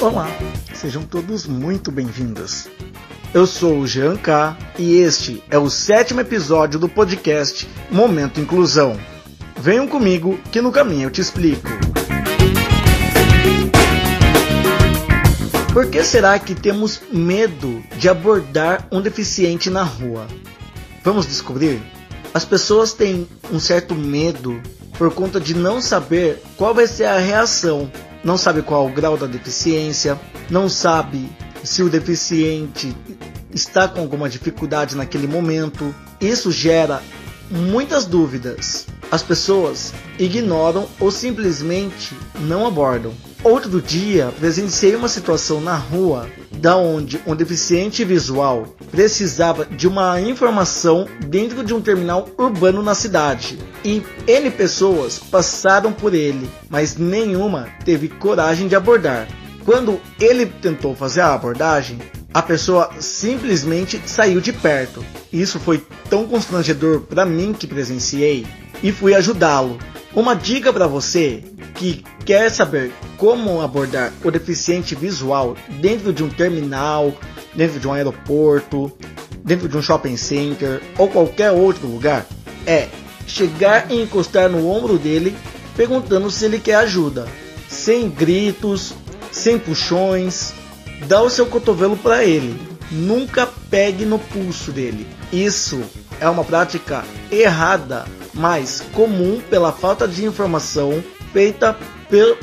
Olá, sejam todos muito bem-vindos. Eu sou o Jean K e este é o sétimo episódio do podcast Momento Inclusão. Venham comigo que no caminho eu te explico. Por que será que temos medo de abordar um deficiente na rua? Vamos descobrir? As pessoas têm um certo medo por conta de não saber qual vai ser a reação, não sabe qual o grau da deficiência, não sabe se o deficiente está com alguma dificuldade naquele momento. Isso gera muitas dúvidas. As pessoas ignoram ou simplesmente não abordam. Outro dia, presenciei uma situação na rua da onde um deficiente visual precisava de uma informação dentro de um terminal urbano na cidade. E N pessoas passaram por ele, mas nenhuma teve coragem de abordar. Quando ele tentou fazer a abordagem, a pessoa simplesmente saiu de perto. Isso foi tão constrangedor para mim que presenciei e fui ajudá-lo. Uma dica para você que quer saber como abordar o deficiente visual dentro de um terminal, dentro de um aeroporto, dentro de um shopping center ou qualquer outro lugar é chegar e encostar no ombro dele perguntando se ele quer ajuda, sem gritos, sem puxões, dá o seu cotovelo para ele. Nunca pegue no pulso dele. Isso é uma prática errada, mas comum pela falta de informação feita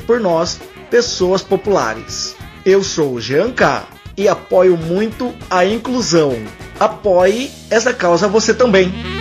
por nós, pessoas populares. Eu sou K e apoio muito a inclusão. Apoie essa causa você também.